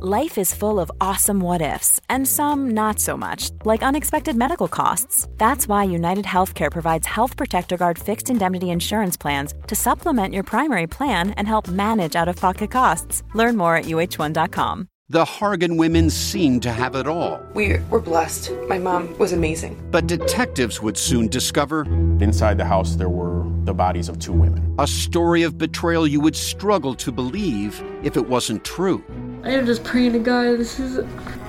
Life is full of awesome what ifs, and some not so much, like unexpected medical costs. That's why United Healthcare provides Health Protector Guard fixed indemnity insurance plans to supplement your primary plan and help manage out of pocket costs. Learn more at uh1.com. The Hargan women seemed to have it all. We were blessed. My mom was amazing. But detectives would soon discover inside the house there were the bodies of two women. A story of betrayal you would struggle to believe if it wasn't true. I am just praying to God, this is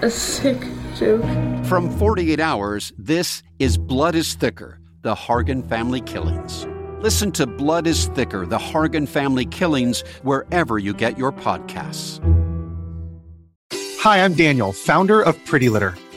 a sick joke. From 48 Hours, this is Blood is Thicker The Hargan Family Killings. Listen to Blood is Thicker The Hargan Family Killings wherever you get your podcasts. Hi, I'm Daniel, founder of Pretty Litter.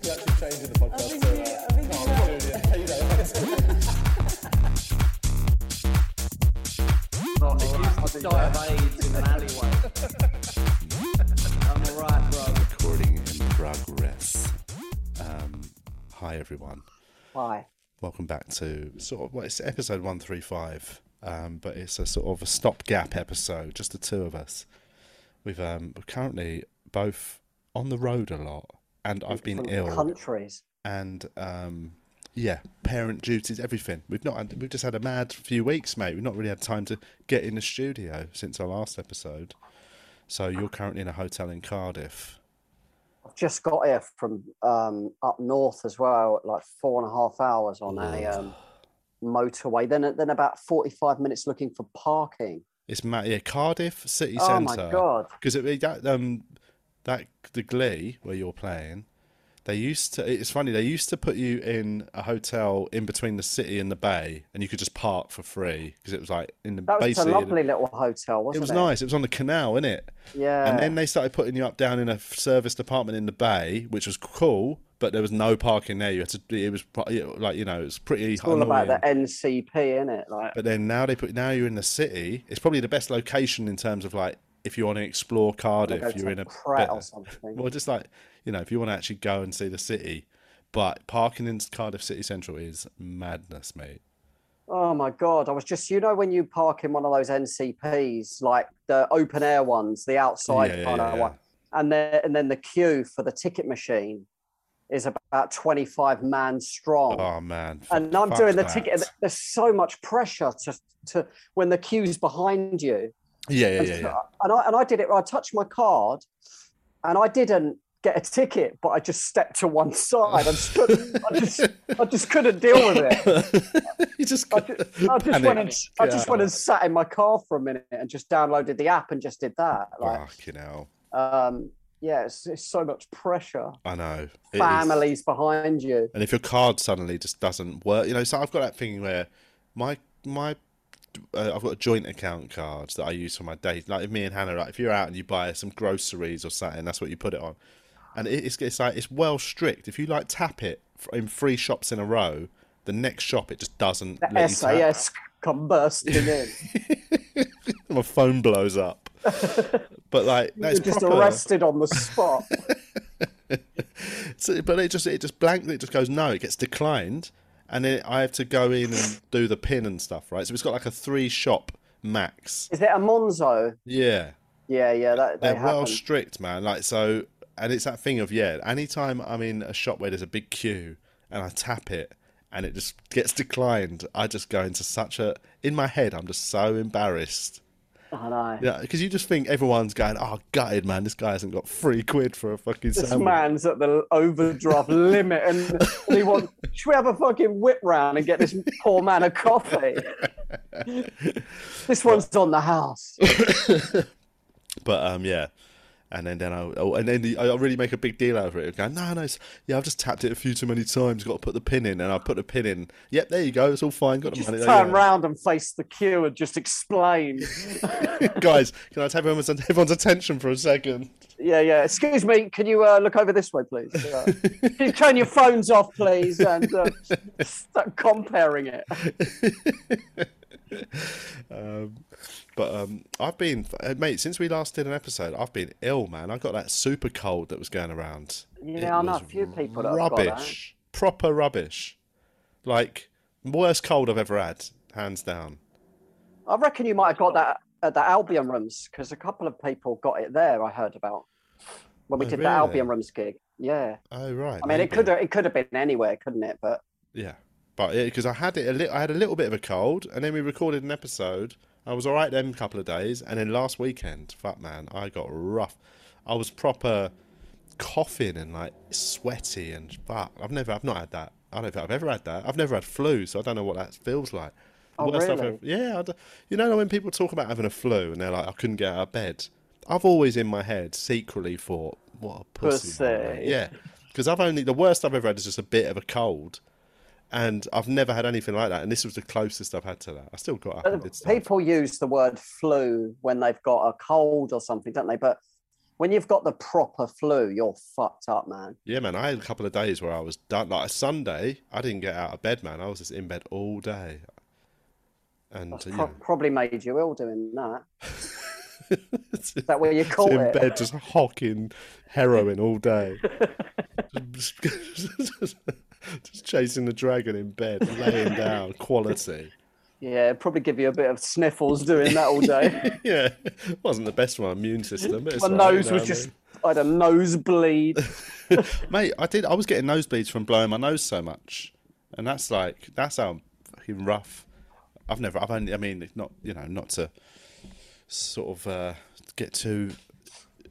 die of AIDS in an alleyway. I'm alright, bro. Recording in progress. Um, hi, everyone. Hi. Welcome back to sort of well, it's episode one three five, um, but it's a sort of a stopgap episode, just the two of us. We've um, we're currently both on the road a lot, and I've been ill. Countries. and um, yeah, parent duties, everything. We've not had, we've just had a mad few weeks, mate. We've not really had time to get in the studio since our last episode. So you're currently in a hotel in Cardiff. I've just got here from um, up north as well, like four and a half hours on a um, motorway. Then then about forty five minutes looking for parking. It's mad, yeah, Cardiff city Oh centre. Oh my God. Because that um that the Glee where you're playing, they used to. It's funny. They used to put you in a hotel in between the city and the bay, and you could just park for free because it was like in the That was a lovely little hotel, wasn't it? It was nice. It was on the canal, innit? it? Yeah. And then they started putting you up down in a service department in the bay, which was cool, but there was no parking there. You had to. It was like you know, it was pretty. it's all about the NCP, isn't it? Like But then now they put now you're in the city. It's probably the best location in terms of like if you want to explore Cardiff, go you're in a Pret or something. Well, just like you know, if you want to actually go and see the city, but parking in Cardiff City Central is madness, mate. Oh my god! I was just you know when you park in one of those NCPs, like the open air ones, the outside Yeah, kind yeah, of yeah. one, and then and then the queue for the ticket machine is about twenty five man strong. Oh man, and I'm doing the that. ticket. There's so much pressure to to when the queue's behind you. Yeah, yeah, And, yeah, yeah. and I and I did it. I touched my card, and I didn't get a ticket, but I just stepped to one side. I just couldn't. I just I just couldn't deal with it. you just, I just, I just went and. I just went and sat in my car for a minute and just downloaded the app and just did that. Like, Fucking hell. um, yeah, it's, it's so much pressure. I know. Families behind you. And if your card suddenly just doesn't work, you know, so I've got that thing where my my uh, I've got a joint account cards that I use for my date. Like if me and Hannah, like if you're out and you buy some groceries or something, that's what you put it on. And it, it's it's like it's well strict. If you like tap it in three shops in a row, the next shop it just doesn't. The let you. SAS come bursting in. My phone blows up. but like, no, it's just proper. arrested on the spot. So, but it just it just blankly it just goes no. It gets declined, and then I have to go in and do the pin and stuff, right? So it's got like a three shop max. Is it a Monzo? Yeah, Yeah, yeah, that they they're well strict, man. Like so, and it's that thing of yeah. Anytime I'm in a shop where there's a big queue and I tap it and it just gets declined, I just go into such a in my head. I'm just so embarrassed. I know. Yeah, because you just think everyone's going, "Oh, gutted, man! This guy hasn't got three quid for a fucking This sandwich." man's at the overdraft limit, and, and he wants. Should we have a fucking whip round and get this poor man a coffee? this one's on the house. But um, yeah, And then, then I, oh, and then the, I really make a big deal out of it. I go, no, no, yeah, I've just tapped it a few too many times. Got to put the pin in, and I put the pin in. Yep, there you go. It's all fine. Got the Just money. turn there, round and face the queue and just explain. Guys, can I have everyone's, everyone's attention for a second? yeah, yeah. Excuse me, can you uh, look over this way, please? Uh, can you turn your phones off, please, and uh, start comparing it. um, but um, I've been, uh, mate, since we last did an episode, I've been ill, man. I got that super cold that was going around. Yeah, I know a few people that have got rubbish, proper rubbish. Like worst cold I've ever had, hands down. I reckon you might have got that at the Albion rooms because a couple of people got it there. I heard about when we Oh, did the? Albion rooms gig. Yeah, Oh right. I mean, it could have it could have been anywhere, couldn't it? But Yeah, but because I had it a li- I had a little bit of a cold, and then we recorded an episode. I was all right then a couple of days, and then last weekend, fuck man, I got rough. I was proper coughing and like sweaty and fuck. I've never, I've not had that. I don't think I've ever had that. I've never had flu, so I don't know what that feels like. Oh, I've really? ever- yeah, I you know when people talk about having a flu and they're like, I couldn't get out of bed. I've always in my head secretly thought, what a pussy. Pussy. Yeah, because I've only the worst I've ever had is just a bit of a cold, and I've never had anything like that. And this was the closest I've had to that. I still got up people use the word flu when they've got a cold or something, don't they? But when you've got the proper flu, you're fucked up, man. Yeah, man. I had a couple of days where I was done. Like a Sunday, I didn't get out of bed, man. I was just in bed all day. And uh, pro- probably made you ill doing that. Is that where you caught in it? bed, just hocking heroin all day. just, just chasing the dragon in bed, laying down, quality. Yeah, probably give you a bit of sniffles doing that all day. yeah, wasn't the best for my immune system, My right, you nose know was what I just, mean? I had a nosebleed. Mate, I did. I was getting nosebleeds from blowing my nose so much, and that's like that's how fucking rough. I've never. I've only. I mean, it's not you know not to sort of uh, get too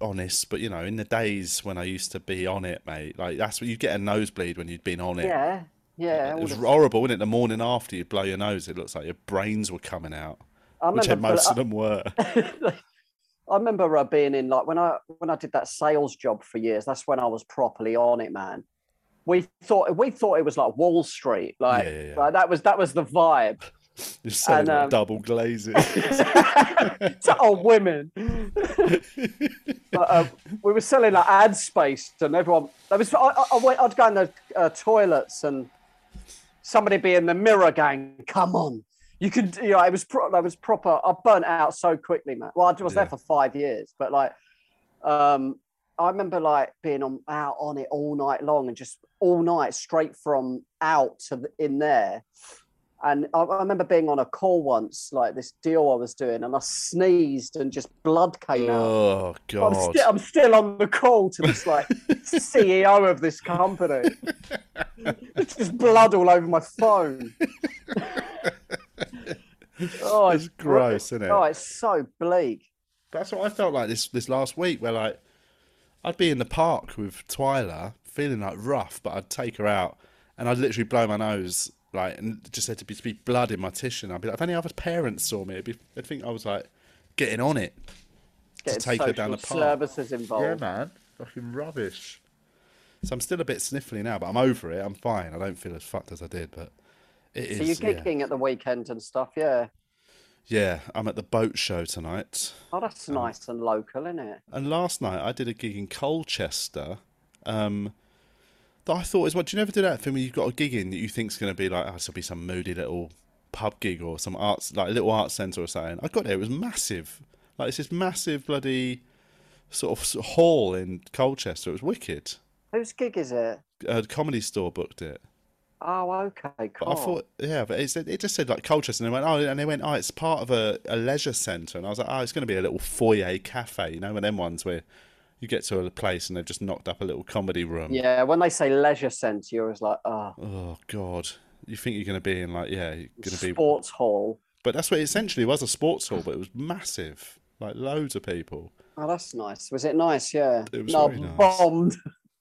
honest, but you know, in the days when I used to be on it, mate, like that's what you get a nosebleed when you'd been on it. yeah, yeah. It was horrible, wasn't it? The morning after you blow your nose, it looks like your brains were coming out, I which remember, most I, of them were. I remember uh, being in like when I when I did that sales job for years. That's when I was properly on it, man. We thought we thought it was like Wall Street, like, Yeah, yeah, yeah. like, that was that was the vibe. You're selling And, um, double glazes. to old women. but, uh, we were selling like ad space, and everyone. There was. I, I, I went, I'd go in the uh, toilets, and somebody be in the mirror gang. Come on, you could. You know, it was. Pro- that was proper. I burnt out so quickly, man. Well, I was there for five years, but like, um, I remember like being on out on it all night long, and just all night straight from out to the, in there. And I, I remember being on a call once, like this deal I was doing, and I sneezed and just blood came out. oh I'm, god. I'm still on the call to this like CEO of this company. It's just blood all over my phone. oh, It's gross, isn't it? Oh, it's so bleak. That's what I felt like this this last week, where like I'd be in the park with Twyla, feeling like rough, but I'd take her out and I'd literally blow my nose, like, and just had to be, to be blood in my tissue. And I'd be like, if any other parents saw me, it'd be, they'd think I was like getting on it Getting to take her down the social park. services involved. Yeah, man, fucking rubbish. So I'm still a bit sniffly now, but I'm over it. I'm fine. I don't feel as fucked as I did, but it So is. you're yeah. gigging at the weekend and stuff, yeah. yeah, I'm at the boat show tonight. Oh, that's nice and local, isn't it? And last night I did a gig in Colchester. Um, that I thought is what do you never do that thing when you've got a gig in that you think's going to be like, oh, this will be some moody little pub gig or some arts like a little art centre or something. I got there, it was massive. Like it's this massive bloody sort of, hall in Colchester. It was wicked. Whose gig is it? A comedy store booked it. Oh, okay, But. I thought, yeah, but it, said, it just said like Colchester, and they went, oh, and they went, oh, it's part of a, a leisure centre, and I was like, oh, it's going to be a little foyer cafe, you know, one of them ones where you get to a place and they've just knocked up a little comedy room. Yeah, when they say leisure centre, you're always like, oh, Oh God, you think you're going to be in like, yeah, you're going to be, sports hall. but that's what it essentially was a sports hall, but it was massive, like loads of people. Oh, that's nice. Was it nice? Yeah. It was no, very nice. bombed.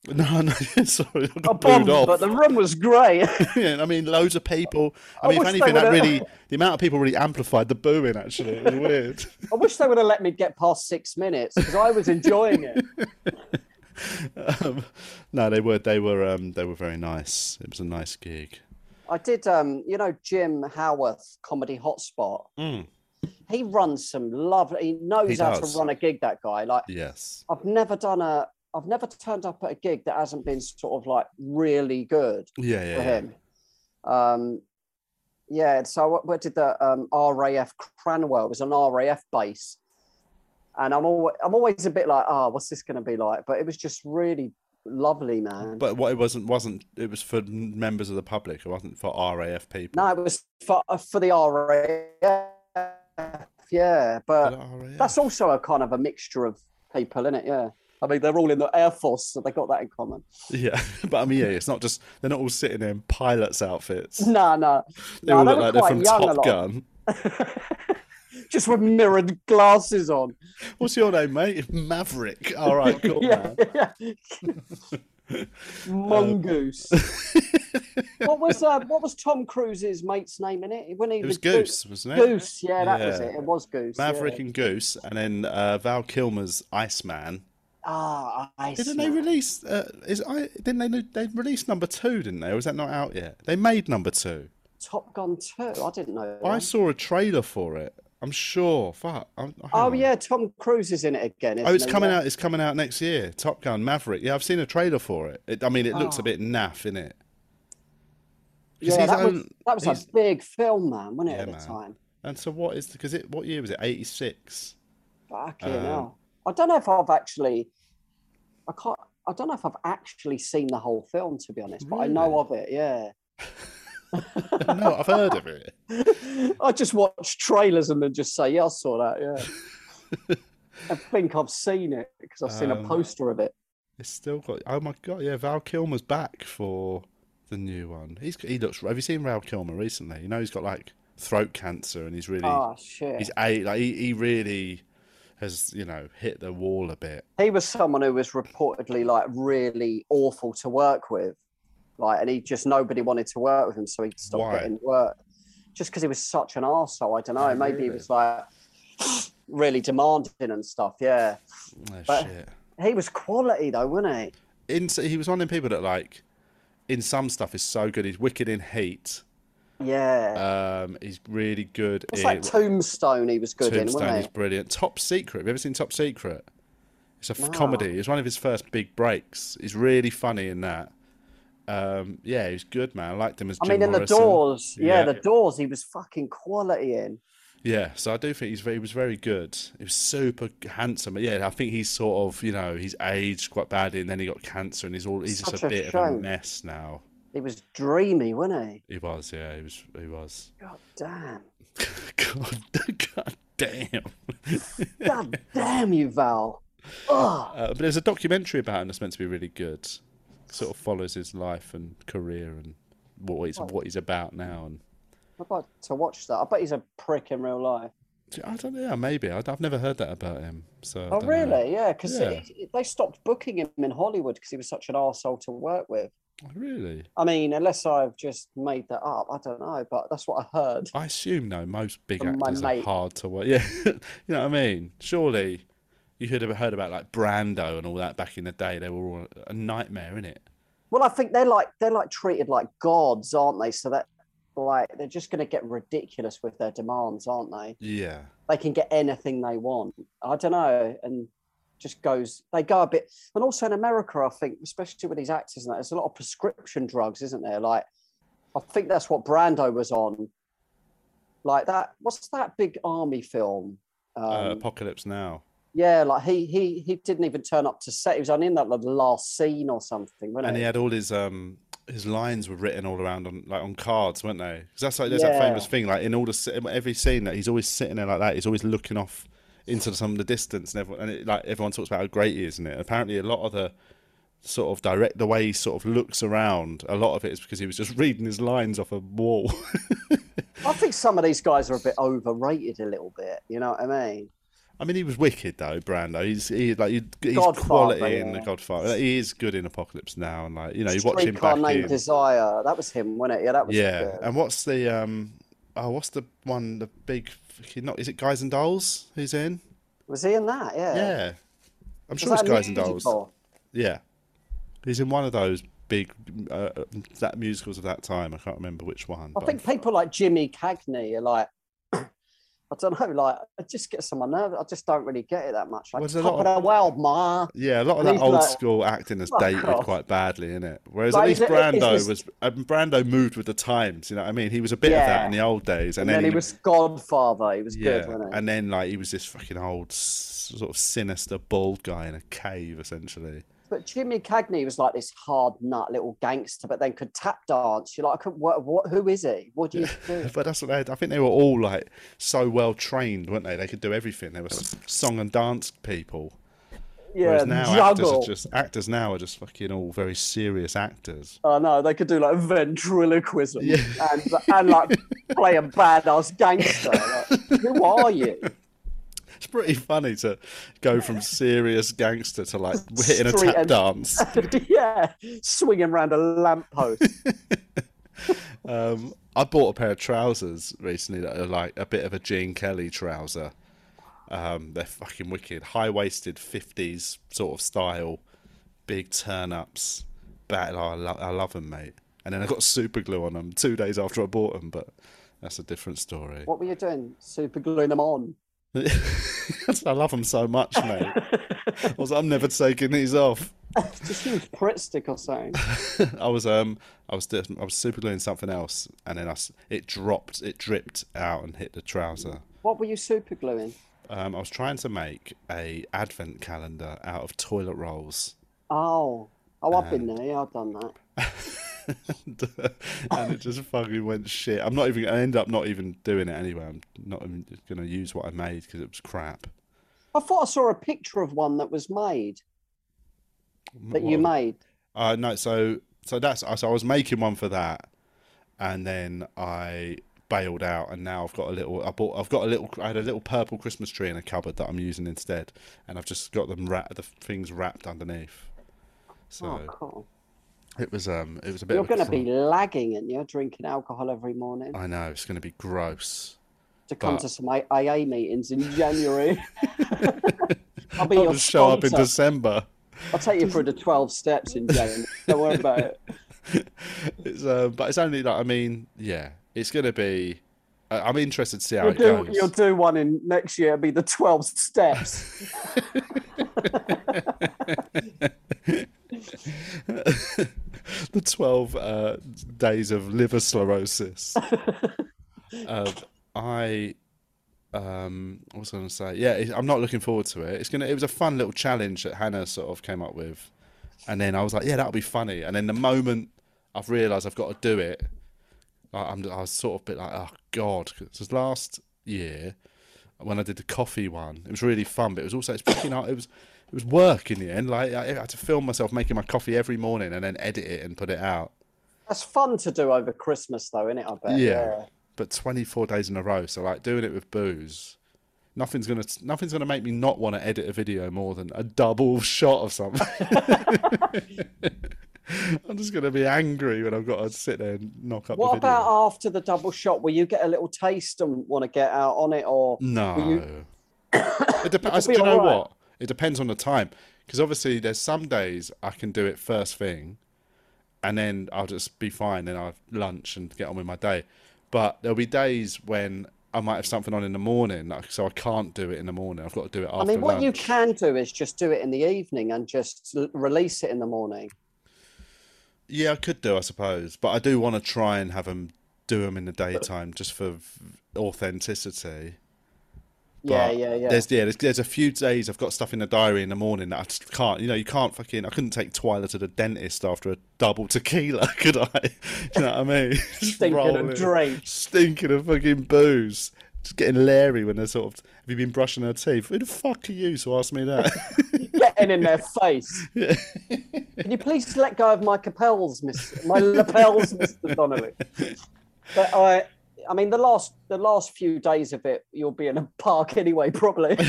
No, no, sorry, I bomb, booed off. but the room was great. yeah, I mean, loads of people. I, I mean, if anything, that really the amount of people really amplified the booing. Actually, it was weird. I wish they would have let me get past six minutes because I was enjoying it. um, no, they were they were um, they were very nice. It was a nice gig. I did, um, you know, Jim Howarth, Comedy Hotspot. Mm. He runs some lovely. He knows He how to run a gig. That guy, like, Yes. I've never done a. I've never turned up at a gig that hasn't been sort of like really good Yeah, yeah. for yeah. him. Um, yeah. So I- I did the um, RAF Cranwell. It was an RAF base, and I'm always I'm always a bit like, oh, what's this going to be like? But it was just really lovely, man. But what it wasn't wasn't it was for members of the public. It wasn't for RAF people. No, it was for uh, for the RAF. Yeah, but RAF. that's also a kind of a mixture of people, isn't it? Yeah. I mean, they're all in the Air Force, so they got that in common. Yeah, but I mean, yeah, it's not just they're not all sitting there in pilots' outfits. No, no. They no, all they look like they're from Top. Gun. Just with mirrored glasses on. What's your name, mate? Maverick. All right, cool, yeah, man. yeah. Mongoose. what was uh, what was Tom Cruise's mate's name in it? When he It was the- Goose, wasn't it? Goose, yeah, that was it. It was Goose. Maverick yeah. and Goose, and then uh, Val Kilmer's Iceman. Ah, I Didn't they release? Uh, is I didn't they? They released number two, didn't they? Or was that not out yet? They made number two. Top Gun 2. I didn't know. I saw a trailer for it. I'm sure. Fuck. I'm, Oh yeah, Tom Cruise is in it again. Oh, it's coming out. It's coming out next year. Top Gun Maverick. Yeah, I've seen a trailer for it. it I mean, it looks Oh. a bit naff, in it? Yeah, that was, that was a big film, man, wasn't it, Yeah, at the man. time? And so, what is because it? What year was it? Eighty six. Fucking Um, hell. I don't know if I've actually. I can't. I don't know if I've actually seen the whole film, to be honest, but I know of it. Yeah. no, I've heard of it. I just watch trailers and then just say, "Yeah, I saw that." Yeah. I think I've seen it because I've seen a Um, poster of it. It's still got. Oh my god! Yeah, Val Kilmer's back for the new one. He's he looks. Have you seen Val Kilmer recently? You know he's got like throat cancer and he's really. Oh shit. He's a like he, he really has you know hit the wall a bit. he was someone who was reportedly like really awful to work with like and he just nobody wanted to work with him so he stopped Why? getting work just because he was such an arsehole. i don't know Oh, maybe he was like really demanding and stuff yeah Oh, But- shit. he was quality though wasn't he In he was one of them people that like in some stuff is so good. He's wicked in Heat. Yeah Um, he's really good it's like tombstone he was good in Tombstone. He's brilliant. Top Secret. Have you ever seen Top Secret? It's a No. comedy. It's one of his first big breaks. He's really funny in that. Um, yeah, he's good, man. I liked him as. i Jim mean in the doors yeah, Yeah. the doors he was fucking quality in Yeah, so I do think he's very, he was very good. He was super handsome. But yeah, I think he's sort of you know he's aged quite badly, and then he got cancer, and he's all he's just a a bit of a mess now. He was dreamy wasn't he He was, yeah, he was, he was. god damn God, God damn. god damn you val. Uh, but there's a documentary about him that's meant to be really good. Sort of follows his life and career and what he's what he's about now. And I'd like to watch that. I bet he's a prick in real life. I don't know, yeah, maybe I've never heard that about him. So Oh, don't know. really? Yeah, because Yeah. they stopped booking him in Hollywood because he was such an arsehole to work with. Oh, really? I mean, unless I've just made that up, I don't know, but that's what I heard. I assume though, most big From my actors are mate. hard to work. Yeah, you know what I mean. Surely you could have heard about like Brando and all that back in the day. They were all a nightmare, in it. Well, I think they're like they're like treated like gods, aren't they? So that like they're just going to get ridiculous with their demands, aren't they? Yeah, They can get anything they want. I don't know, and just goes they go a bit. And also in America, I think, especially with these actors, and that there's a lot of prescription drugs, isn't there? Like, I think that's what Brando was on. Like that. What's that big army film? Um, uh, Apocalypse Now. yeah, like he he he didn't even turn up to set. He was only in that like, last scene or something, wasn't and he? he had all his um his lines were written all around on like on cards, weren't they? Because that's like there's that famous thing like in all the every scene that he's always sitting there like that. He's always looking off into some of the distance, and everyone and it, like everyone talks about how great he is, and it apparently a lot of the sort of direct the way he sort of looks around. A lot of it is because he was just reading his lines off a wall. I think some of these guys are a bit overrated a little bit. You know what I mean? I mean, he was wicked though, Brando. He's he like he, he's Godfather, quality in the. Godfather. Like, he is good in Apocalypse Now, and like you know, you watch him back Named in. Desire. That was him, wasn't it? Yeah, that was Yeah, good. and what's the um? Oh, what's the one? The big not? Is it Guys and Dolls? Who's in? Was he in that? Yeah. Yeah, I'm Was sure it's Guys and Dolls. musical? Yeah, he's in one of those big uh, that musicals of that time. I can't remember which one. I think people like Jimmy Cagney are like, I don't know, like I just get on my nerves. I just don't really get it that much. Like, Well, a top lot of the world, ma. Yeah, a lot of that old like, school acting has dated off." quite badly, isn't it? Whereas Like, at least is Brando this- was uh, Brando moved with the times. You know what I mean? He was a bit of that in the old days, And, and, then, he was Godfather. He was yeah, good, wasn't he? and then like he was this fucking old sort of sinister bald guy in a cave, essentially. But Jimmy Cagney was like this hard nut little gangster, but then could tap dance. You're like, what, what, who is he? What do you do? But that's what they. Had. I think they were all like so well trained, weren't they? They could do everything. They were song and dance people. yeah, Whereas now actors are just actors now are just fucking all very serious actors. I know they could do like ventriloquism and and like play a badass gangster. Like, who are you? It's pretty funny to go from serious gangster to like hitting a tap dance. yeah, swinging around a lamppost. Um, I bought a pair of trousers recently that are like a bit of a Gene Kelly trouser. Um, they're fucking wicked, high waisted '50s sort of style, big turn ups. Bat, I, lo- I love them, mate. And then I got super glue on them two days after I bought them, but that's a different story. What were you doing? Super gluing them on. I love them so much, mate. I was, I'm never taking these off. Just use Pritt stick or something. I was um I was doing- I was super gluing something else, and then I it dropped, it dripped out and hit the trouser. What were you super gluing? Um, I was trying to make a advent calendar out of toilet rolls, Oh, oh, I've been there. Yeah, I've done that. and it just fucking went shit. I'm not even. I ended up not even doing it anyway. I'm not even going to use what I made because it was crap. I thought I saw a picture of one that was made that you made. Uh, no, so so that's so I was making one for that, and then I bailed out, and now I've got a little. I bought. I've got a little. I had a little purple Christmas tree in a cupboard that I'm using instead, and I've just got them wrapped. The things wrapped underneath. So Oh, cool. It was um it was a bit. You're going to be lagging and you're drinking alcohol every morning I know it's going to be gross. to come but- to some AA meetings in January. I'll be I'll your just show up in. December. I'll take you through the 12 steps in January. Don't worry about it. It's uh, but it's only like I mean yeah, it's going to be. I- I'm interested to see how You'll it do, goes. you'll do one in next year, it'll be the 12 steps. the 12 uh, days of liver sclerosis. uh, I um, what was I going to say? Yeah, I'm not looking forward to it. It's gonna. It was a fun little challenge that Hannah sort of came up with, and then I was like, yeah, that'll be funny. And then the moment I've realised I've got to do it, I, I'm, I was sort of a bit like, oh god, because last year when I did the coffee one, it was really fun, but it was also it's fucking hard. It was it was work in the end. Like I had to film myself making my coffee every morning and then edit it and put it out. That's fun to do over Christmas, though, isn't it? I bet. Yeah. But 24 days in a row, so like doing it with booze, nothing's gonna nothing's gonna make me not want to edit a video more than a double shot of something. I'm just gonna be angry when I've got to sit there and knock up What about after the double shot? Will you get a little taste and want to get out on it, or No. you- it depends. Do you know alright. what? It depends on the time. Because obviously, there's some days I can do it first thing, and then I'll just be fine. Then I'll lunch and get on with my day. But there'll be days when I might have something on in the morning, like, so I can't do it in the morning. I've got to do it after I mean, what you can do is just do it in the evening and just l- release it in the morning. Yeah, I could do, I suppose. But I do want to try and have them do them in the daytime, just for authenticity. Yeah, yeah, yeah. There's yeah, there's, there's a few days I've got stuff in the diary in the morning that I just can't. You know, you can't fucking. I couldn't take Twyla to the dentist after a double tequila, could I? you know what I mean? Stinking of drink. stinking of fucking booze. Just getting leery when they're sort of. Have you been brushing her teeth? Who the fuck are you to ask me that? Getting in their face. Can you please let go of my capels, Miss my lapels, Mr. Donnelly? But I, I mean, the last the last few days of it, you'll be in a park anyway, probably.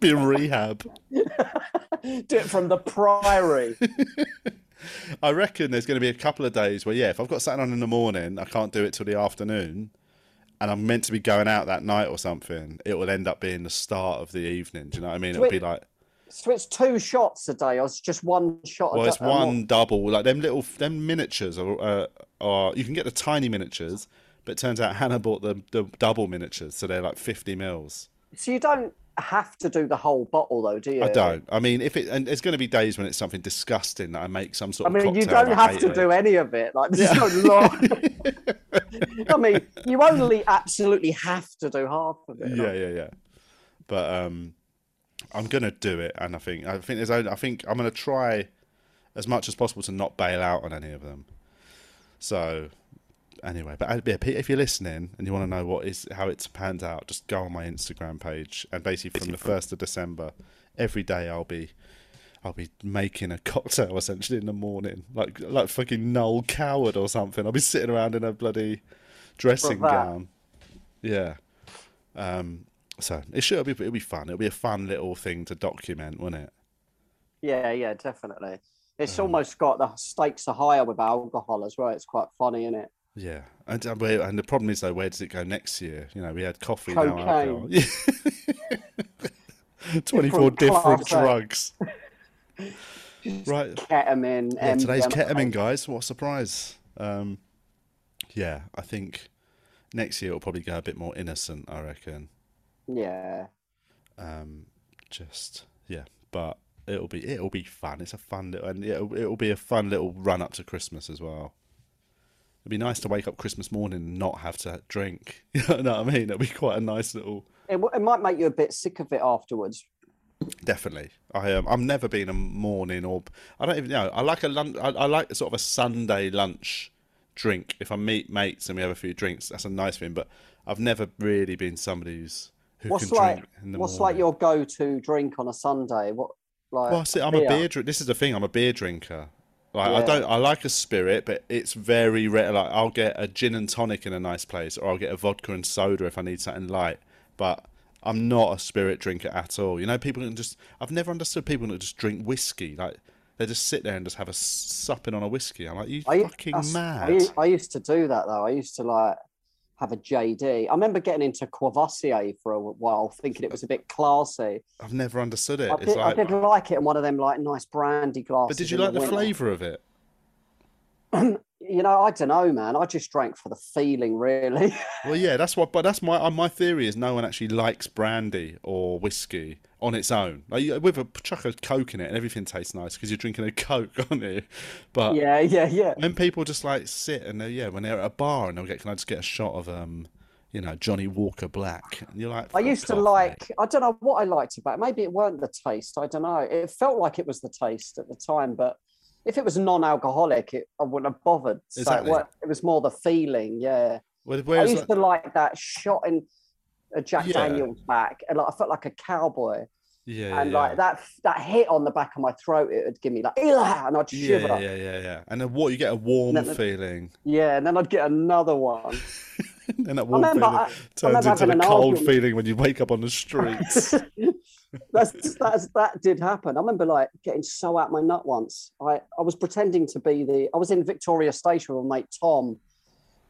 Be in rehab. Do it from the Priory. I reckon there's going to be a couple of days where, yeah, if I've got something on in the morning, I can't do it till the afternoon, and I'm meant to be going out that night or something. It will end up being the start of the evening. Do you know what I mean? It'll be like, So it's two shots a day, or it's just one shot. a well, it's one double, like them little, them miniatures are, uh, are. You can get the tiny miniatures, but it turns out Hannah bought the the double miniatures, so they're like 50 mils. So you don't have to do the whole bottle, though, do you? I don't. I mean, if it and there's going to be days when it's something disgusting that I make some sort of. I mean, you don't have to it. do any of it. Like this is no law. I mean, you only absolutely have to do half of it. Yeah, yeah, yeah. But um, I'm gonna do it, and I think I think there's only, I think I'm gonna try as much as possible to not bail out on any of them. So anyway, but uh, yeah, Pete, if you're listening and you want to know what is how it's panned out, just go on my Instagram page, and basically from the first of December, every day I'll be. I'll be making a cocktail essentially in the morning, like like fucking Noel Coward or something. I'll be sitting around in a bloody dressing gown. Yeah. Um, so it should be it'll be fun. It'll be a fun little thing to document, won't it? Yeah, yeah, definitely. Um, It's almost got the stakes are higher with alcohol as well. It's quite funny, isn't it? Yeah. And uh, and the problem is though, where does it go next year? You know, we had coffee now Cocaine. alcohol. Twenty four different Class A. drugs. right. Ketamine. Yeah, today's MDMA. ketamine, guys. What a surprise. Um, yeah, I think next year it'll probably go a bit more innocent. I reckon. Yeah. Um, just yeah, but it'll be it'll be fun. It's a fun little and it'll it'll be a fun little run up to Christmas as well. It'd be nice to wake up Christmas morning and not have to drink. You know what I mean? It'd be quite a nice little. It, w- it might make you a bit sick of it afterwards. Definitely, I um, I've never been a morning or I don't even know. I like a lunch. I, I like sort of a Sunday lunch drink. If I meet mates and we have a few drinks, that's a nice thing. But I've never really been somebody who's who What's can like? drink in the What's morning. like your go-to drink on a Sunday? What like? Well, see, I'm beer? a beer drinker. This is the thing. I'm a beer drinker. Like I don't. I like a spirit, but it's very rare. Like I'll get a gin and tonic in a nice place, or I'll get a vodka and soda if I need something light. But I'm not a spirit drinker at all. You know, people can just. I've never understood people that just drink whiskey. Like they just sit there and just have a supping on a whiskey. I'm like, you I, fucking mad. I, I used to do that though. I used to like have a JD. I remember getting into Courvoisier for a while, thinking it was a bit classy. I've never understood it. I It's did, like, I did like it in one of them like nice brandy glasses. but did you like the winter. flavour of it? You know, I don't know, man. I just drank for the feeling, really. Well, yeah, that's what. But that's my uh, my theory is no one actually likes brandy or whiskey on its own. Like with a chuck of coke in it, and everything tastes nice because you're drinking a coke, aren't you? But yeah, yeah, yeah. when people just like sit and they yeah, when they're at a bar and they'll get, can I just get a shot of um, you know, Johnnie Walker Black? And you're like, I used to like. mate." I don't know what I liked about it. Maybe it weren't the taste. I don't know. It felt like it was the taste at the time, but if it was non-alcoholic, it, I wouldn't have bothered. So it, it was more the feeling. Yeah. Where- I used like, to like that shot in a Jack Yeah. Daniels back, and like I felt like a cowboy. yeah, and yeah, like that that hit on the back of my throat, it would give me like, and I'd shiver. yeah, yeah, yeah, yeah. And then what you get a warm feeling, Yeah, and then I'd get another one. and that warm feeling I- turns into the cold argument. feeling when you wake up on the streets. that's, that's that did happen. I remember like getting so out my nut once. I, I was pretending to be the I was in Victoria Station with my mate Tom,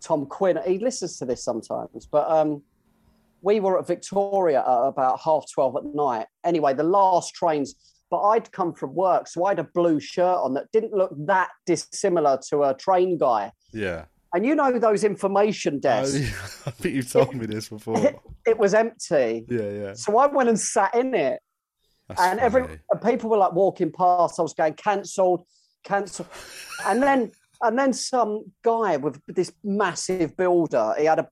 Tom Quinn. He listens to this sometimes, but um we were at Victoria at about half twelve at night. Anyway, the last trains, but I'd come from work, so I had a blue shirt on that didn't look that dissimilar to a train guy. yeah. And you know those information Oh, desks, yeah. I think you've told me this before. it, it was empty. Yeah, yeah. So I went and sat in it. That's and every and people were like walking past. I was going cancelled, cancelled, and then and then some guy with this massive builder. He had a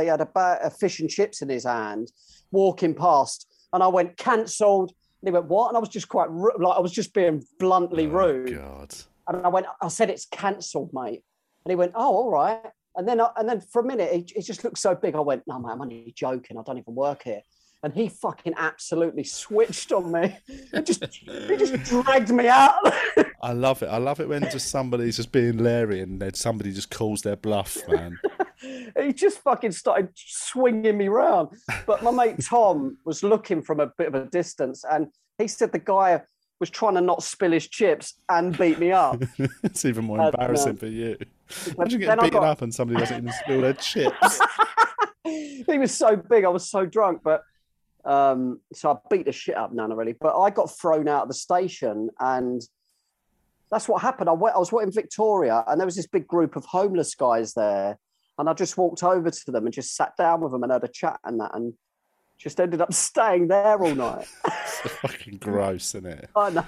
he had a, ba- a fish and chips in his hand, walking past, and I went cancelled. And he went what? And I was just quite like I was just being bluntly Oh, rude. God. And I went, I said it's cancelled, mate. And he went, oh, all right. And then, I- and then for a minute, he, he just looked so big. I went, no, man, I'm only joking. I don't even work here. And he fucking absolutely switched on me. He just, he just dragged me out. I love it. I love it when just somebody's just being Larry and then somebody just calls their bluff, man. he just fucking started swinging me round. But my mate Tom was looking from a bit of a distance, and he said the guy was trying to not spill his chips and beat me up. it's even more Uh, embarrassing no. for you. Imagine getting beaten got- up and somebody doesn't even spill their chips. he was so big, I was so drunk, but um, so I beat the shit up Nana really. But I got thrown out of the station, and that's what happened. I went, I was in Victoria, and there was this big group of homeless guys there, and I just walked over to them and just sat down with them and had a chat and that, and just ended up staying there all night. It's fucking gross, isn't it? I know.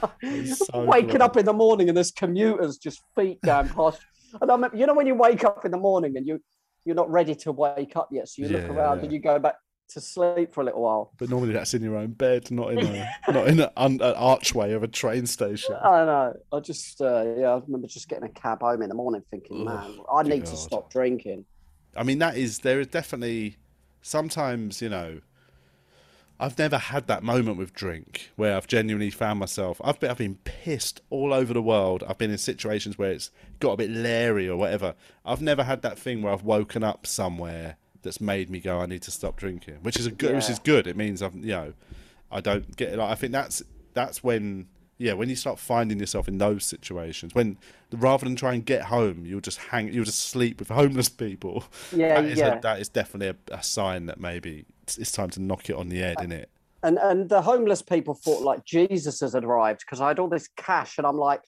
So Waking gross. up in the morning and there's commuters just feet going past. And I remember, you know, when you wake up in the morning and you you're not ready to wake up yet, so you look around yeah. and you go back to sleep for a little while. But normally that's in your own bed, not in a not in a, un, an archway of a train station. I know. I just, uh, yeah, I remember just getting a cab home in the morning thinking, man, I need to stop drinking. I mean, that is there is definitely sometimes you know. I've never had that moment with drink where I've genuinely found myself. I've been, I've been pissed all over the world. I've been in situations where it's got a bit leery or whatever. I've never had that thing where I've woken up somewhere that's made me go, I need to stop drinking, which is a good, which is good. It means I've, you know, I don't get like I think that's that's when yeah when you start finding yourself in those situations when rather than try and get home you'll just hang you'll just sleep with homeless people Yeah, that is, yeah. a, that is definitely a, a sign that maybe it's, it's time to knock it on the head isn't it And and the homeless people thought like Jesus has arrived because I had all this cash and I'm like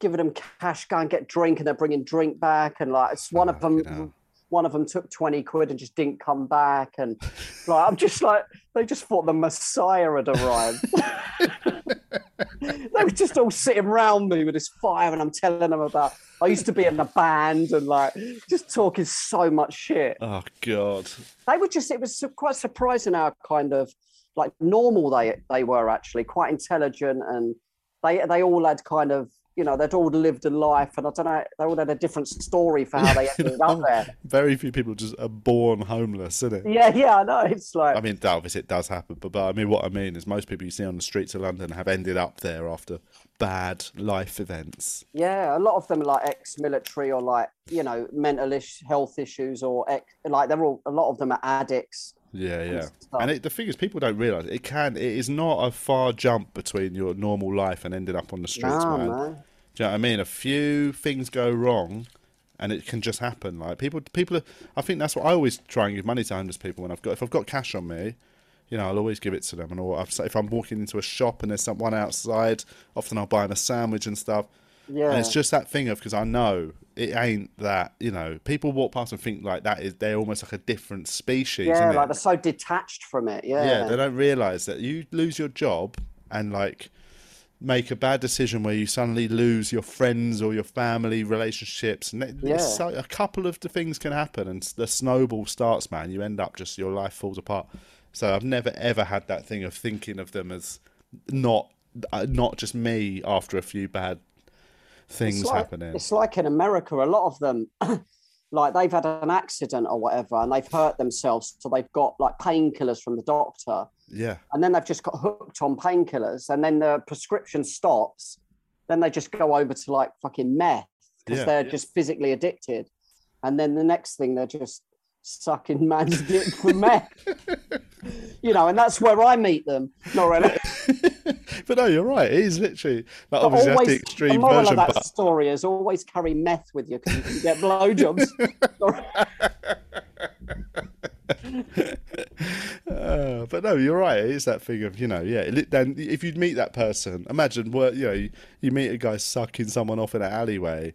giving them cash, go and get drink, and they're bringing drink back, and like it's one of them. One of them took twenty quid and just didn't come back, and like I'm just like they just thought the Messiah had arrived. they were just all sitting around me with this fire, and I'm telling them about I used to be in a band and like just talking so much shit. Oh god. They were just it was quite surprising how kind of like normal they they were actually quite intelligent and they they all had kind of you know they'd all lived a life and i don't know they all had a different story for how they ended up there. very few people just are born homeless isn't it? Yeah yeah i know it's like I mean, that obviously it does happen, but, but I mean, what I mean is most people you see on the streets of London have ended up there after bad life events. yeah a lot of them are like ex-military or like you know mental health issues or ex, like they're all a lot of them are addicts Yeah, yeah. stuff. And it, the thing is, people don't realise it can. It is not a far jump between your normal life and ending up on the streets, Nah, man. man. Do you know what I mean? A few things go wrong, and it can just happen. Like people, people. Are, I think that's what I always try and give money to homeless people when I've got. If I've got cash on me, you know, I'll always give it to them. And all, if I'm walking into a shop and there's someone outside, often I'll buy them a sandwich and stuff. Yeah. And it's just that thing of because I know it ain't that. You know, people walk past and think like that is they're almost like a different species. yeah like they're so detached from it yeah yeah, they don't realize that you lose your job and like make a bad decision where you suddenly lose your friends or your family relationships and Yeah. so, a couple of the things can happen and the snowball starts man you end up just your life falls apart so i've never ever had that thing of thinking of them as not uh, not just me after a few bad things it's like, happening. It's like in America, a lot of them, like they've had an accident or whatever, and they've hurt themselves, so they've got like painkillers from the doctor, yeah. And then they've just got hooked on painkillers, and then the prescription stops, then they just go over to like fucking meth because Yeah. they're just physically addicted, and then the next thing they're just sucking man's dick for meth. You know, and that's where I meet them. Not really. but no you're right it is literally like But obviously that's the the extreme moral version of that but story is always carry meth with you because you can get blowjobs. Uh, but no, you're right. It is that thing of you know, yeah. Then if you'd meet that person, imagine what you know. You, you meet a guy sucking someone off in an alleyway.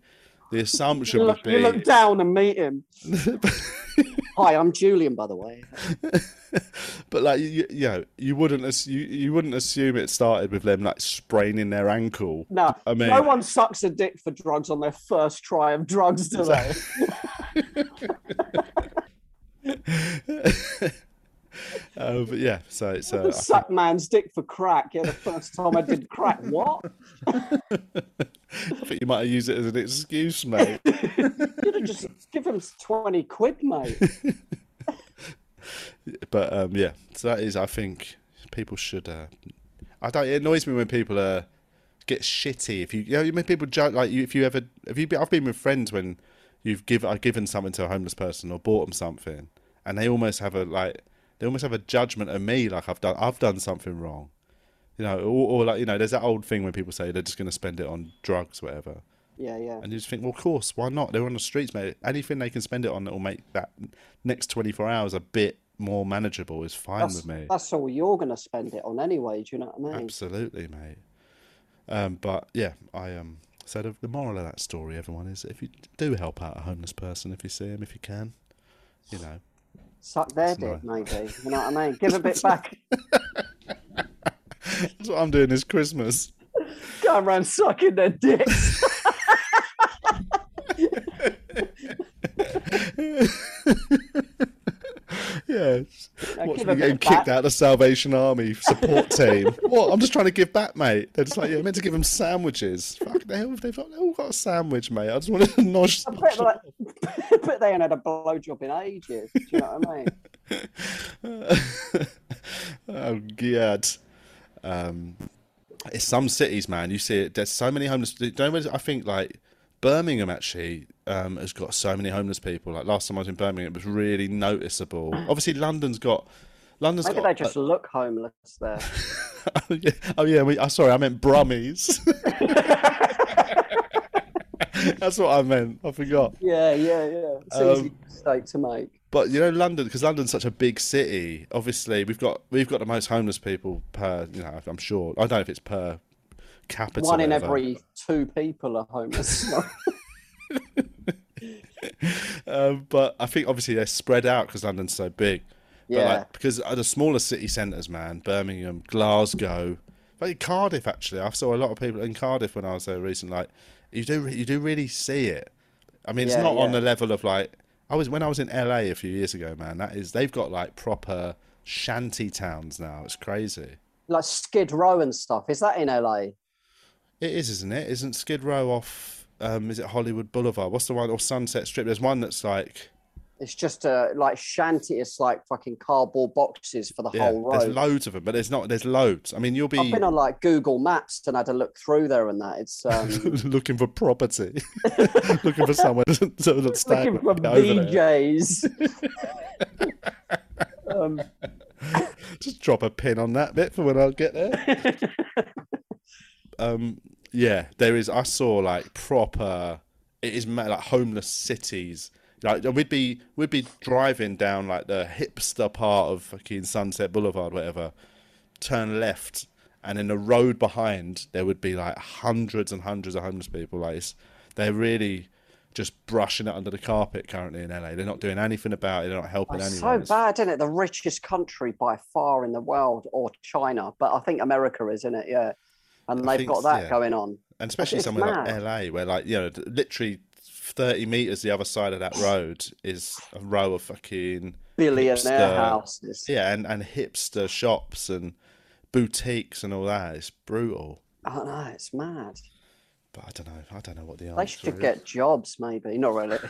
The assumption you, would look, be, you look down and meet him. Hi, I'm Julian, by the way. but like you, you know, you wouldn't ass- you, you wouldn't assume it started with them like spraining their ankle. No, I mean, no one sucks a dick for drugs on their first try of drugs, do they? uh, but yeah. So it's uh, Suck man's dick for crack. Yeah, the first time I did crack. What? I think you might have used it as an excuse, mate. You'd have just give him 20 quid, mate. but um, yeah, so that is. I think people should. Uh, I don't. It annoys me when people uh, get shitty. If you, you know, you mean people joke like you. If you ever, have you? Been, I've been with friends when you've give I've given something to a homeless person or bought them something, and they almost have a like they almost have a judgment of me like I've done I've done something wrong, you know, or, or like you know, there's that old thing when people say they're just going to spend it on drugs, whatever. Yeah, yeah. And you just think, well, of course, why not? They're on the streets, mate. Anything they can spend it on that will make that next 24 hours a bit more manageable is fine That's, with me. that's all you're going to spend it on anyway. Do you know what I mean? Absolutely, mate. Um, but yeah, I um. So the, the moral of that story, everyone, is if you do help out a homeless person, if you see him, if you can, you know, Suck their dick, nice. maybe. You know what I mean? Give a bit back. that's what I'm doing this Christmas. Going around sucking their dicks. Yeah, Now watch me getting kicked back. out of the Salvation Army support team. what? I'm just trying to give back, mate. They're just like, yeah, meant to give them sandwiches. Fuck, they all, they've got, all got a sandwich, mate. I just wanted to nosh. I bet, like, I bet they ain't had a blowjob in ages. Do you know what I mean? oh god. Um, it's some cities, man. You see it. There's so many homeless. Don't I think like Birmingham actually um, has got so many homeless people. Like last time I was in Birmingham, it was really noticeable. Obviously, London's got. London's Maybe got. they just look homeless there. oh yeah, oh, yeah we, oh, sorry, I meant Brummies. That's what I meant. I forgot. Yeah, yeah, yeah. It's an easy Um, mistake to make. But you know, London because London's such a big city. Obviously, we've got we've got the most homeless people per. You know, I'm sure. I don't know if it's per capita. One in every two people are homeless. um, but I think obviously they're spread out because London's so big. But Yeah. like, because the smaller city centres, man, Birmingham, Glasgow, like Cardiff. Actually, I saw a lot of people in Cardiff when I was there recently. Like, you do you do really see it. I mean, it's Yeah, not on the level of like I was when I was in LA a few years ago, man. That is, they've got like proper shanty towns now. It's crazy. like Skid Row and stuff. Is that in LA? It is, isn't it? Isn't Skid Row off? Um, is it Hollywood Boulevard? What's the one or Sunset Strip? There's one that's like It's just a like shanty. It's like fucking cardboard boxes for the yeah. whole road. There's loads of them, but there's not. There's loads. I mean, you'll I've be been on like Google Maps and had a look through there and that. It's um, looking for property, looking for somewhere to, to stay. looking for. BJ's. um, Just drop a pin on that bit for when I get there. um, yeah, there is. I saw like proper. It is like homeless cities. Like we'd be we'd be driving down like the hipster part of fucking Sunset Boulevard, whatever. Turn left, and in the road behind there would be like hundreds and hundreds of homeless people. Like it's, they're really just brushing it under the carpet currently in LA. They're not doing anything about it. They're not helping it's anyone. so bad, isn't it? The richest country by far in the world, or China, but I think America is, isn't it? Yeah, and I they've got that yeah. going on. and especially somewhere mad. like LA, where like you know, literally thirty meters the other side of that road is a row of fucking Billionaire hipster- houses. Yeah, and and hipster shops and boutiques and all that. It's brutal. I don't know. It's mad. But I don't know. I don't know what the They should is. get jobs, maybe. Not really.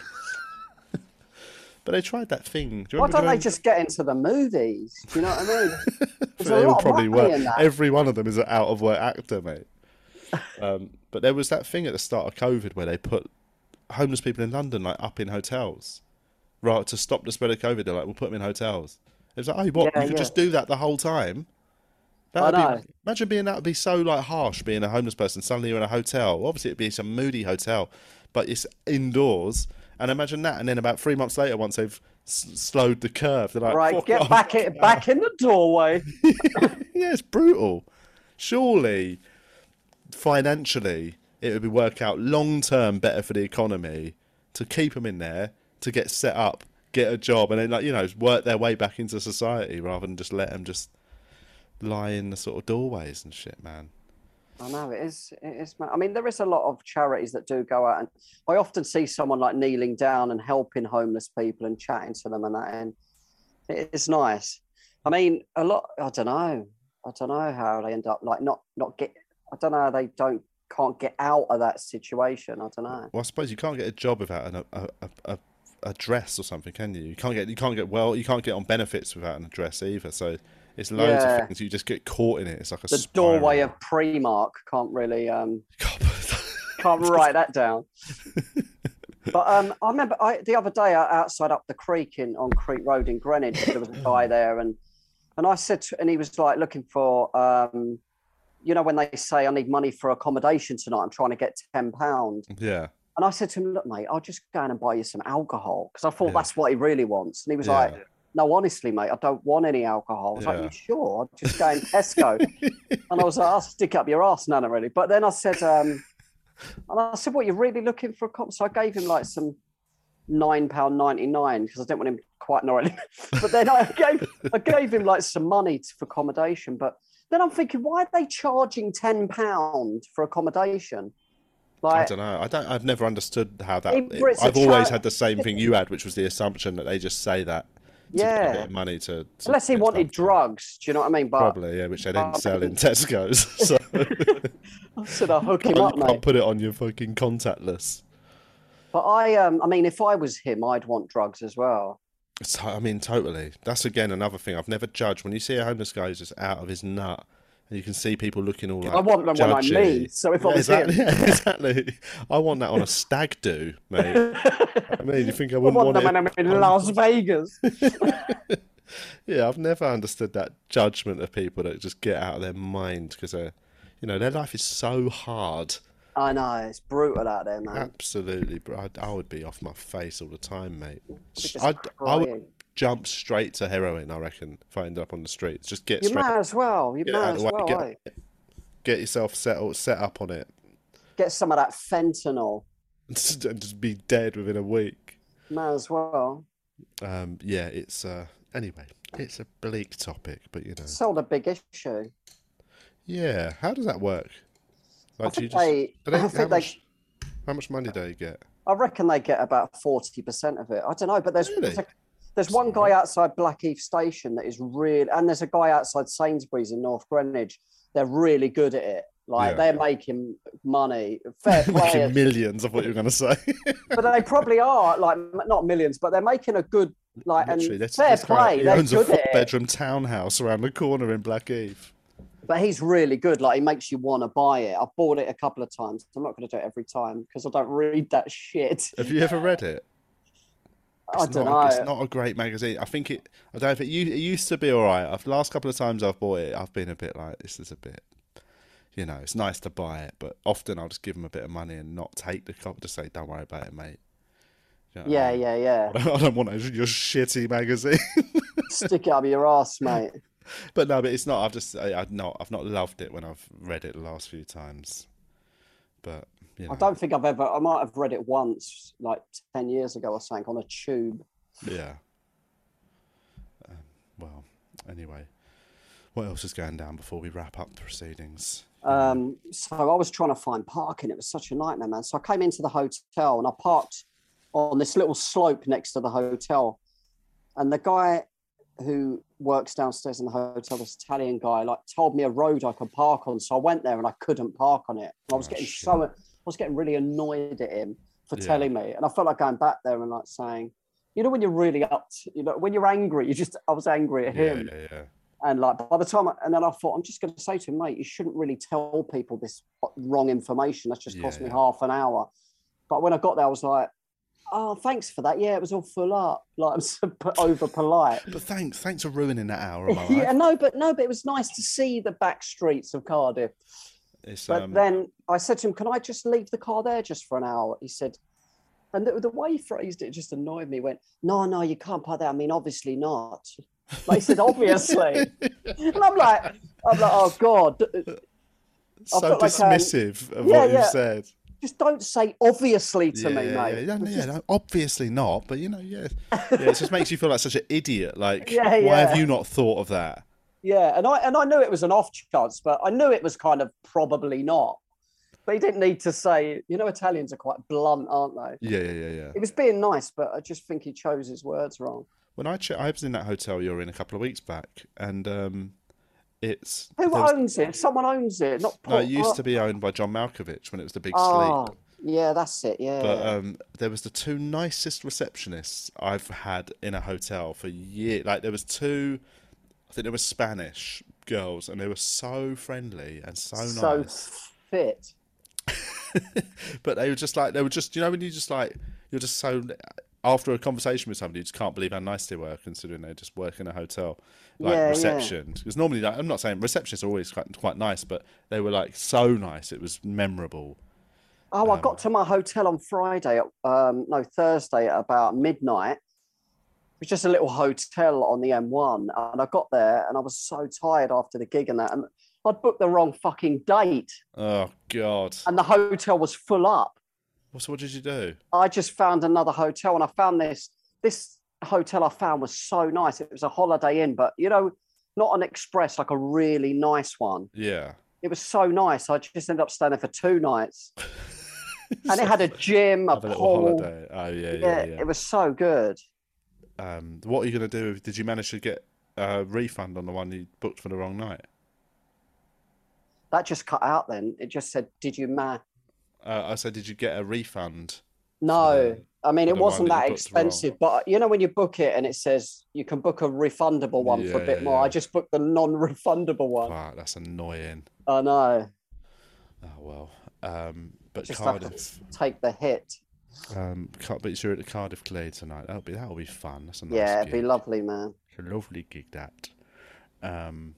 But they tried that thing. Do you Why don't they just get into the movies? Do you know what I mean? They all probably were. Every one of them is an out of work actor, mate. um, but there was that thing at the start of COVID where they put homeless people in London like up in hotels, right to stop the spread of COVID. They're like, we'll put them in hotels. It's like, oh, what? Yeah, you could yeah. just do that the whole time. That I would. Be, imagine being that would be so like harsh being a homeless person. Suddenly you're in a hotel. Obviously it'd be some moody hotel, but it's indoors. And imagine that. And then about three months later, once they've s- slowed the curve, they're like, right, "Fuck get off." back in, back in the doorway. yeah, it's brutal. Surely, financially, it would be work out long term better for the economy to keep them in there to get set up, get a job, and then like you know work their way back into society rather than just let them just lie in the sort of doorways and shit, man. I know it is. It is. I mean, there is a lot of charities that do go out, and I often see someone like kneeling down and helping homeless people and chatting to them and that, and it is nice. I mean, a lot. I don't know. I don't know how they end up like not not get. I don't know. How they don't can't get out of that situation. I don't know. Well, I suppose you can't get a job without an, a, a, a, a dress or something, can you? You can't get you can't get well you can't get on benefits without an address either. So it's loads Yeah. of things. You just get caught in it. It's like a The spiral. doorway of Primark can't really um can't write that down. But um, I remember I, the other day uh, outside up the creek in on Creek Road in Greenwich, there was a guy there, and and I said, to, and he was like looking for, um, you know, when they say I need money for accommodation tonight, I'm trying to get ten pound. Yeah. And I said to him, look, mate, I'll just go in and buy you some alcohol because I thought Yeah. that's what he really wants. And he was Yeah. like, no, honestly, mate, I don't want any alcohol. I was like, Yeah. you sure? I'll just go in Tesco. and I was like, I'll stick up your ass, Nana, really. But then I said, um, and I said, what, you're really looking for a cop? So I gave him like some £9.99 because I didn't want him quite gnarly. but then I gave, I gave him like some money for accommodation. But then I'm thinking, why are they charging £10 for accommodation? I don't know. I don't. I've never understood how that. A I've always tra- had the same thing you had, which was the assumption that they just say that. To get a Yeah. money to. to unless he wanted stuff. drugs, do you know what I mean? But Probably, yeah, which they didn't sell in Tesco's. So I said I'll hook him up, mate. put it on your fucking contactless. But I, um, I mean, if I was him, I'd want drugs as well. I mean, totally. That's again another thing I've never judged. When you see a homeless guy who's just out of his nut, and you can see people looking all like. I want them when I'm me. So if I Yeah, was exactly, him, yeah, exactly. I want that on a stag do, mate. I mean, you think I I wouldn't want want, them it? when I'm in Las Vegas. Yeah, I've never understood that judgment of people that just get out of their mind because they're, you know, their life is so hard. I know it's brutal out there, man. Absolutely, bro. I, I would be off my face all the time, mate. I'd, I would jump straight to heroin. I reckon if I ended up on the streets, just get You straight, might as well. You might as way, well. get, eh? get yourself settled, set up on it, Get some of that fentanyl. and just be dead within a week. Might as well. Um, yeah, it's uh, anyway, it's a bleak topic, but you know, It's all the big issue. yeah. How does that work? Like, do you just, they- do they, I how, they- much, how much money do they get? I reckon they get about forty percent of it. I don't know, but there's Really? there's, a, there's one guy outside Blackheath Station that is really, and there's a guy outside Sainsbury's in North Greenwich. They're really good at it. Like Yeah. they're making money, fair play. Making millions of what you're going to say. but they probably are like not millions, but they're making a good like Literally, and that's, fair guy, play. he They're owns a good at it. four-bedroom townhouse around the corner in Blackheath. But he's really good. Like he makes you want to buy it. I've bought it a couple of times. I'm not going to do it every time because I don't read that shit. Have you ever read it? I It's don't not, know. It's not a great magazine. I think it. I don't know if it, it used to be all right. I've the last couple of times I've bought it, I've been a bit like, this is a bit. You know, it's nice to buy it, but often I'll just give them a bit of money and not take the copy. Just say, "Don't worry about it, mate." You know what I yeah, mean? yeah, yeah. I don't, I don't want your shitty magazine. Stick it up your ass, mate. but no, but it's not. I've just, I, I've not, I've not loved it when I've read it the last few times. But you know, I don't think I've ever. I might have read it once, like ten years ago or something, on a tube. Yeah. Um, well, anyway, what else is going down before we wrap up the proceedings? Um, so I was trying to find parking. It was such a nightmare, man. So I came into the hotel and I parked on this little slope next to the hotel. And the guy who works downstairs in the hotel, this Italian guy, like told me a road I could park on. So I went there and I couldn't park on it. And I was Oh, getting shit. so I was getting really annoyed at him for Yeah. telling me. And I felt like going back there and like saying, you know, when you're really up, to, you know, when you're angry, you just, I was angry at Yeah, him. yeah, yeah. And like by the time, I, and then I thought, I'm just going to say to him, mate, you shouldn't really tell people this wrong information. That's just cost me half an hour. But when I got there, I was like, oh, thanks for that. Yeah, it was all full up. Like I'm so over polite. But thanks, thanks for ruining that hour of my life. yeah, no, but no, but it was nice to see the back streets of Cardiff. It's, But um, then I said to him, "Can I just leave the car there just for an hour?" He said, and the, the way he phrased it just annoyed me. He went, "No, no, you can't park there. I mean, obviously not." Like he said, "Obviously," and I'm like, "I'm like, oh god, so felt like, um, dismissive of yeah, what yeah. you said. Just don't say obviously to yeah, me, mate." Yeah, no, yeah, just- no, obviously not. But you know, yeah, it just makes you feel like such an idiot. Like, why have you not thought of that? Yeah, and I and I knew it was an off chance, but I knew it was kind of probably not. But he didn't need to say, you know, Italians are quite blunt, aren't they? Yeah, yeah, yeah, yeah. He was being nice, but I just think he chose his words wrong. When I che- I was in that hotel you were in a couple of weeks back, and um, it's Who was- owns it? Someone owns it, not no, it used to be owned by John Malkovich when it was the Big Oh, Sleep. yeah, that's it. Yeah. But um, there was the two nicest receptionists I've had in a hotel for years. Like there was two, I think they were Spanish girls, and they were so friendly and so, so nice. fit. but they were just like they were just you know when you just like you're just so after a conversation with somebody, you just can't believe how nice they were, considering they just work in a hotel, like Yeah, reception. Because normally, like, I'm not saying receptionists are always quite quite nice, but they were like so nice. It was memorable. Oh, I Um, got to my hotel on Friday, at, um, no, Thursday at about midnight. It was just a little hotel on the M1. And I got there and I was so tired after the gig and that. And I'd booked the wrong fucking date Oh God! and the hotel was full up. So what did you do? I just found another hotel and I found this. This hotel I found was so nice. It was a holiday inn, but you know, not an express, like a really nice one. Yeah. It was so nice. I just ended up staying there for two nights. and it had a gym, a a pool. holiday. Oh yeah, Yeah, yeah, it was so good. Um, what are you going to do? Did you manage to get a refund on the one you booked for the wrong night? That just cut out then. It just said, Did you ma? Uh, I said, did you get a refund? No. I mean, it wasn't that that you booked wrong. expensive, but you know, when you book it and it says you can book a refundable one for a bit yeah, more, yeah. I just booked the non refundable one. Wow, that's annoying. I know. Oh well. Um, but Just Cardiff. take the hit. Um, but you're at the Cardiff Glee tonight. That'll be that'll be fun. That's a nice yeah, it'd be lovely, man. It's a lovely gig that. Um,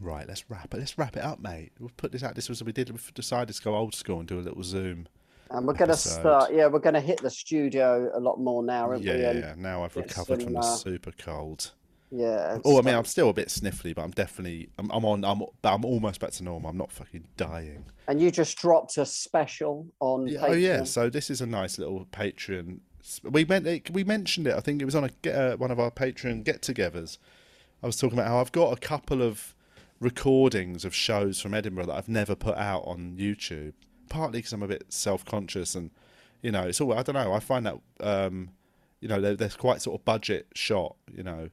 right, let's wrap it. Let's wrap it up, mate. We'll put this out. This was we did. We decided to go old school and do a little Zoom. And we're gonna episode. start. Yeah, we're gonna hit the studio a lot more now, aren't Yeah, we? yeah, yeah. Now I've recovered from the uh, super cold. Yeah. Oh, I mean. I'm still a bit sniffly, but I'm definitely, I'm, I'm on, I'm, I'm almost back to normal. I'm not fucking dying. And you just dropped a special on. Yeah, oh yeah, so this is a nice little Patreon. We meant it, we mentioned it. I think it was on a uh, one of our Patreon get-togethers. I was talking about how I've got a couple of recordings of shows from Edinburgh that I've never put out on YouTube. Partly because I'm a bit self-conscious, and you know, it's all I don't know. I find that um, you know they're, they're quite sort of budget shot, you know.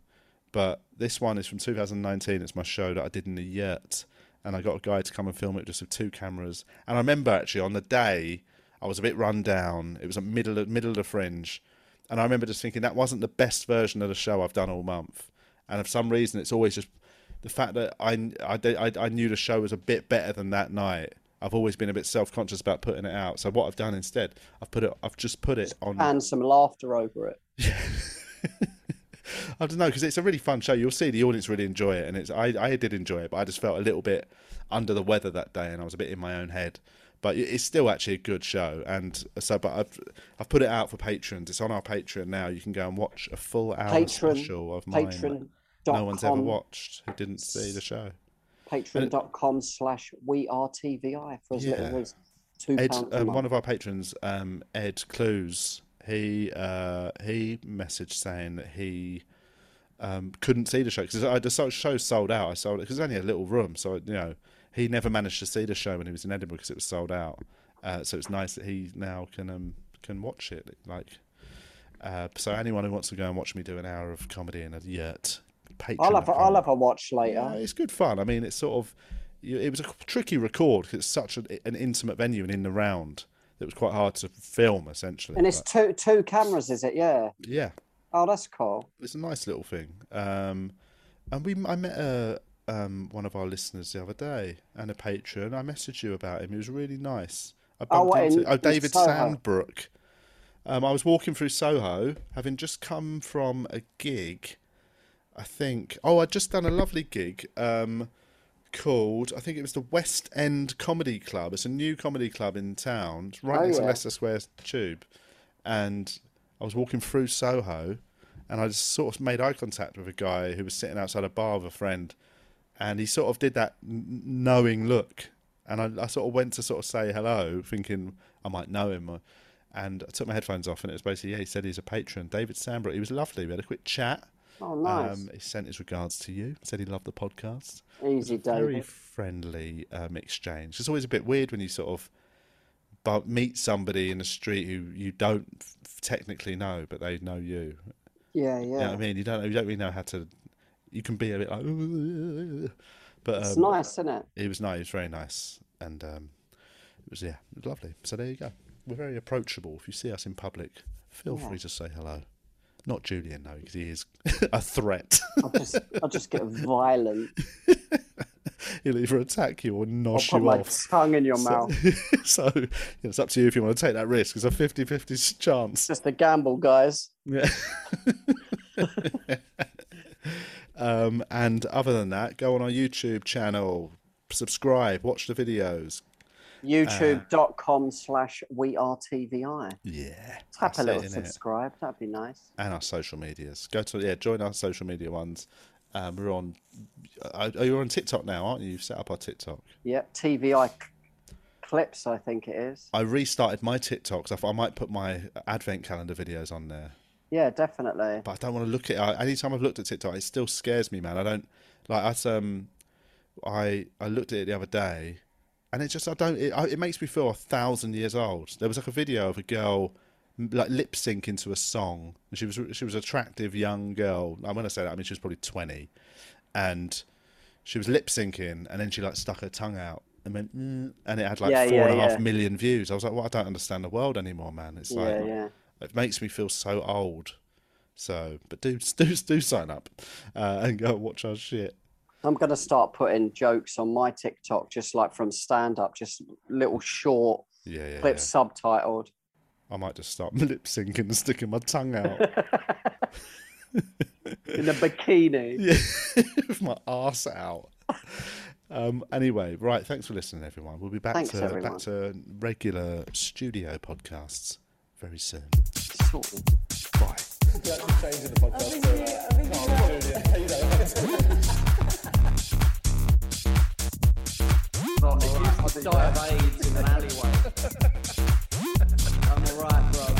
But this one is from 2019. It's my show that I did in the yurt, and I got a guy to come and film it just with two cameras. And I remember actually on the day I was a bit run down. It was a middle of, middle of the fringe, and I remember just thinking that wasn't the best version of the show I've done all month. And for some reason, it's always just the fact that I I, I, I knew the show was a bit better than that night. I've always been a bit self conscious about putting it out. So what I've done instead, I've put it. I've just put it on. and some laughter over it. I don't know because it's a really fun show. You'll see the audience really enjoy it, and it's I I did enjoy it, but I just felt a little bit under the weather that day, and I was a bit in my own head. But it's still actually a good show, and so but I've I've put it out for patrons. It's on our Patreon now. You can go and watch a full hour Patron, special of mine. patron. No one's ever watched who didn't see the show. Patreon.com slash we are TVI for as Yeah. little as two Ed, pounds um, one of our patrons, um, Ed Clues, he uh, he messaged saying that he um, couldn't see the show because the show sold out. I sold it because it's only a little room, so you know he never managed to see the show when he was in Edinburgh because it was sold out. Uh, so it's nice that he now can um, can watch it. Like, uh, so anyone who wants to go and watch me do an hour of comedy in a yurt, Patreon. I'll have, a, I'll have a watch later. Yeah, it's good fun. I mean, it's sort of it was a tricky record because it's such an, an intimate venue and in the round. It was quite hard to film essentially. and it's but two two cameras, is it? Yeah. yeah, Oh, that's cool. it's a nice little thing. Um, and we I met uh, um, one of our listeners the other day and a patron. I messaged you about him. He was really nice. I Oh, bumped in- into oh David Soho? Sandbrook. Um, I was walking through Soho, having just come from a gig. I think. Oh, I'd just done a lovely gig um, called. I think it was the West End Comedy Club. It's a new comedy club in town, right Oh, next to. Leicester Square Tube. And I was walking through Soho, and I just sort of made eye contact with a guy who was sitting outside a bar with a friend, and he sort of did that knowing look, and I, I sort of went to sort of say hello, thinking I might know him. And I took my headphones off, and it was basically, yeah, he said he's a patron. David Sambrook. He was lovely. We had a quick chat. Oh, nice. Um, he sent his regards to you. Said he loved the podcast. Easy, a Very friendly um, exchange. It's always a bit weird when you sort of meet somebody in the street who you don't f- technically know, but they know you. Yeah, You know yeah. what I mean? You don't. You don't really know how to. You can be a bit like. But It's um, nice, isn't it? It was nice. It was very nice, and um, it was yeah, it was lovely. So there you go. We're very approachable. If you see us in public, feel Yeah. free to say hello. Not Julian though, because he is a threat. I'll just, I'll just get violent. He'll either attack you or I'll put you my off. tongue in your mouth. so you know, it's up to you if you want to take that risk. It's a 50-50 chance. Just a gamble, guys. Yeah. um, and other than that, go on our YouTube channel, subscribe, watch the videos. YouTube.com slash we are TVI. Yeah. Tap a little innit? subscribe. That'd be nice. And our social medias. Go to yeah, join our social media ones. Um, we're on. Uh, are you on TikTok now? Aren't you? You've set up our TikTok. Yep. TVI clips, I think it is. I restarted my TikTok. 'cause I thought I might put my advent calendar videos on there. Yeah, definitely. but I don't want to look at it. Anytime I've looked at TikTok, it still scares me, man. I don't like. I um, I I looked at it the other day, and it just I don't. It, I- it makes me feel a thousand years old. There was like a video of a girl like lip sync into a song. She was she was an attractive young girl. I'm gonna say that. I mean, she was probably twenty, and she was lip syncing, and then she like stuck her tongue out. And went, mm, and it had like Yeah, four and a half yeah. million views. I was like, "Well, I don't understand the world anymore, man." It's like, Yeah, yeah. it makes me feel so old. So, but do do do sign up uh, and go watch our shit. I'm going to start putting jokes on my TikTok, just like from stand up, just little short Yeah, yeah. clips yeah. subtitled. I might just start lip syncing and sticking my tongue out. In a bikini. yeah, with my ass out. Um, anyway, right. Thanks for listening, everyone. We'll be back Thanks, to everyone. back to regular studio podcasts very soon. Sort of. Bye not. If you die of AIDS in an alleyway, I'm alright, bro.